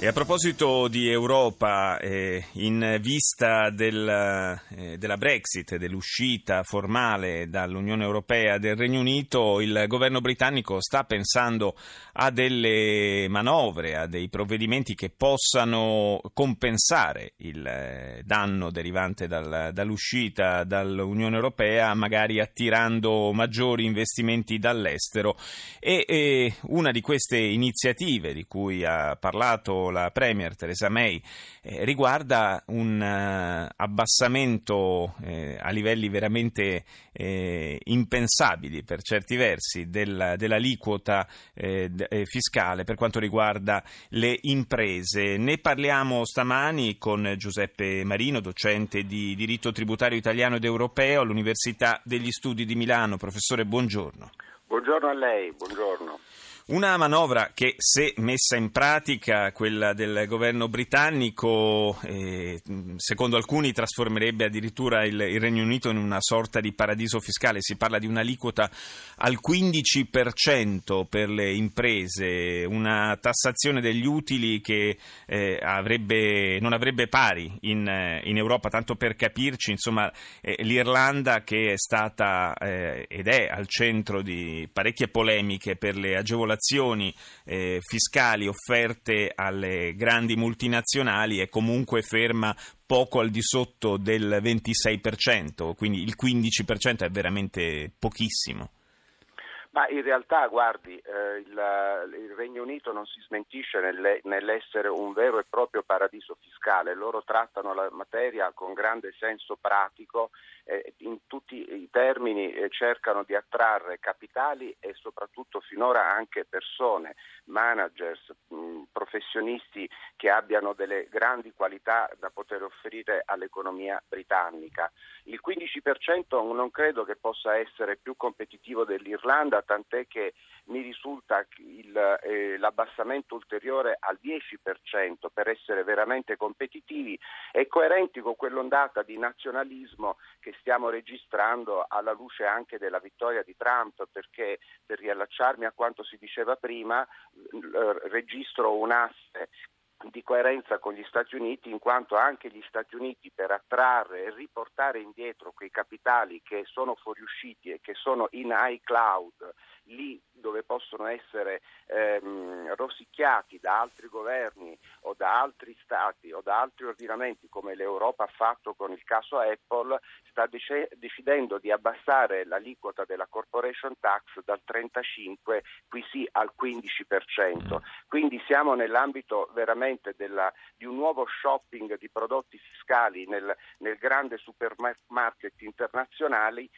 E a proposito di Europa, eh, in vista del, eh, della Brexit, dell'uscita formale dall'Unione Europea del Regno Unito, il governo britannico sta pensando a delle manovre, a dei provvedimenti che possano compensare il eh, danno derivante dal, dall'uscita dall'Unione Europea, magari attirando maggiori investimenti dall'estero. E, e una di queste iniziative di cui ha parlato la Premier Theresa May eh, riguarda un uh, abbassamento eh, a livelli veramente eh, impensabili per certi versi del, dell'aliquota eh, eh, fiscale per quanto riguarda le imprese. Ne parliamo stamani con Giuseppe Marino, docente di diritto tributario italiano ed europeo all'Università degli Studi di Milano. Professore, buongiorno. Buongiorno a lei, buongiorno. Una manovra che, se messa in pratica, quella del governo britannico, eh, secondo alcuni trasformerebbe addirittura il, il, Regno Unito in una sorta di paradiso fiscale. Si parla di un'aliquota al 15% per le imprese, una tassazione degli utili che eh, avrebbe, non avrebbe pari in, in, Europa, tanto per capirci, insomma, eh, l'Irlanda che è stata eh, ed è al centro di parecchie polemiche per le agevolazioni agevolazioni eh, fiscali offerte alle grandi multinazionali è comunque ferma poco al di sotto del 26%, quindi il 15% è veramente pochissimo. Ma in realtà, guardi, eh, il, il, Regno Unito non si smentisce nelle, nell'essere un vero e proprio paradiso fiscale. Loro trattano la materia con grande senso pratico, eh, in tutti i termini eh, cercano di attrarre capitali e soprattutto finora anche persone, managers, mh, professionisti che abbiano delle grandi qualità da poter offrire all'economia britannica. Il 15% non credo che possa essere più competitivo dell'Irlanda tant'è che mi risulta il, eh, l'abbassamento ulteriore al 10% per essere veramente competitivi e coerenti con quell'ondata di nazionalismo che stiamo registrando alla luce anche della vittoria di Trump, perché per riallacciarmi a quanto si diceva prima, eh, registro un asse di coerenza con gli Stati Uniti, in quanto anche gli Stati Uniti per attrarre e riportare indietro quei capitali che sono fuoriusciti e che sono in iCloud lì dove possono essere ehm, rosicchiati da altri governi o da altri stati o da altri ordinamenti come l'Europa ha fatto con il caso Apple, sta dec- decidendo di abbassare l'aliquota della corporation tax dal 35 qui sì al 15%. Quindi siamo nell'ambito veramente della, di un nuovo shopping di prodotti fiscali nel, nel grande supermarket internazionale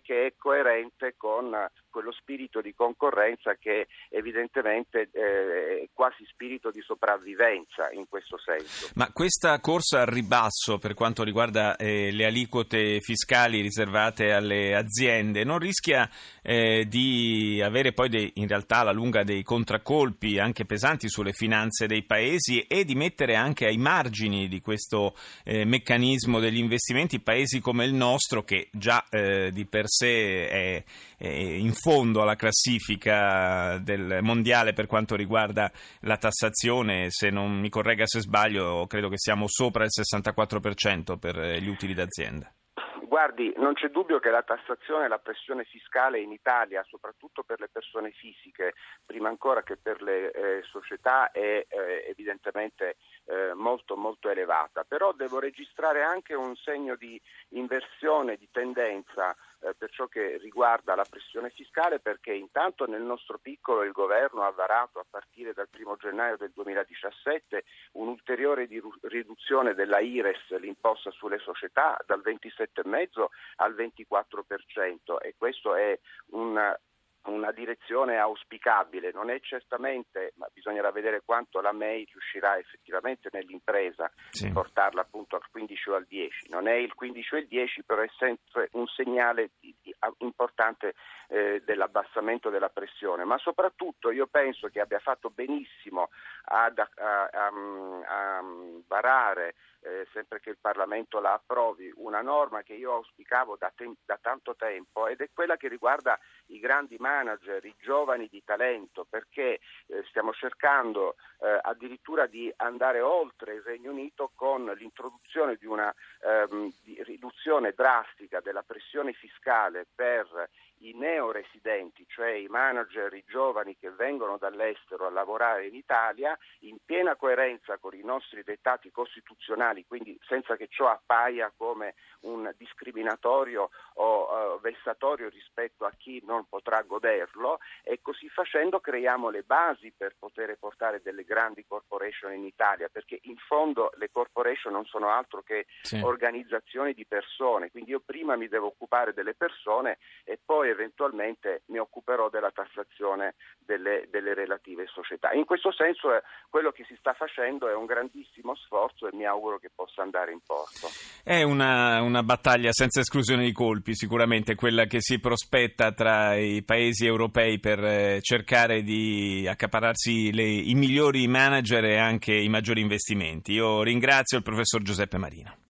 che è coerente con quello spirito di concorrenza che evidentemente eh, è quasi spirito di sopravvivenza in questo senso. Ma questa corsa al ribasso per quanto riguarda eh, le aliquote fiscali riservate alle aziende non rischia eh, di avere poi dei, in realtà alla lunga dei contraccolpi anche pesanti sulle finanze dei paesi e di mettere anche ai margini di questo eh, meccanismo degli investimenti paesi come il nostro che già eh, di per sé è, è in fondo alla classifica del mondiale per quanto riguarda la tassazione, se non mi corregga se sbaglio, credo che siamo sopra il 64% per gli utili d'azienda. Guardi, non c'è dubbio che la tassazione e la pressione fiscale in Italia, soprattutto per le persone fisiche, prima ancora che per le eh, società, è eh, evidentemente eh, molto molto elevata. Però devo registrare anche un segno di inversione di tendenza eh, per ciò che riguarda la pressione fiscale perché intanto nel nostro piccolo il governo ha varato a partire dal 1 gennaio del 2017 un'ulteriore riduzione della IRES, l'imposta sulle società, dal 27,5 al 24% e questo è un una direzione auspicabile, non è certamente, ma bisognerà vedere quanto la May riuscirà effettivamente nell'impresa sì. portarla appunto al 15 o al 10, non è il 15 o il 10, però è sempre un segnale di, importante eh, dell'abbassamento della pressione, ma soprattutto io penso che abbia fatto benissimo ad, a, a, a, a varare eh, sempre che il Parlamento la approvi, una norma che io auspicavo da, te- da, tanto tempo ed è quella che riguarda i grandi manager, i giovani di talento, perché eh, stiamo cercando eh, addirittura di andare oltre il Regno Unito con l'introduzione di una ehm, di riduzione drastica della pressione fiscale per i neoresidenti, cioè i manager, i giovani che vengono dall'estero a lavorare in Italia, in piena coerenza con i nostri dettati costituzionali, quindi senza che ciò appaia come un discriminatorio o uh, vessatorio rispetto a chi non potrà goderlo e così facendo creiamo le basi per poter portare delle grandi corporation in Italia, perché in fondo le corporation non sono altro che sì. organizzazioni di persone, quindi io prima mi devo occupare delle persone e poi eventualmente mi occuperò della tassazione delle, delle relative società. In questo senso eh, quello che si sta facendo è un grandissimo sforzo e mi auguro che possa andare in porto. È una, una battaglia senza esclusione di colpi, sicuramente quella che si prospetta tra i paesi europei per eh, cercare di accapararsi le, i migliori manager e anche i maggiori investimenti. Io ringrazio il professor Giuseppe Marino.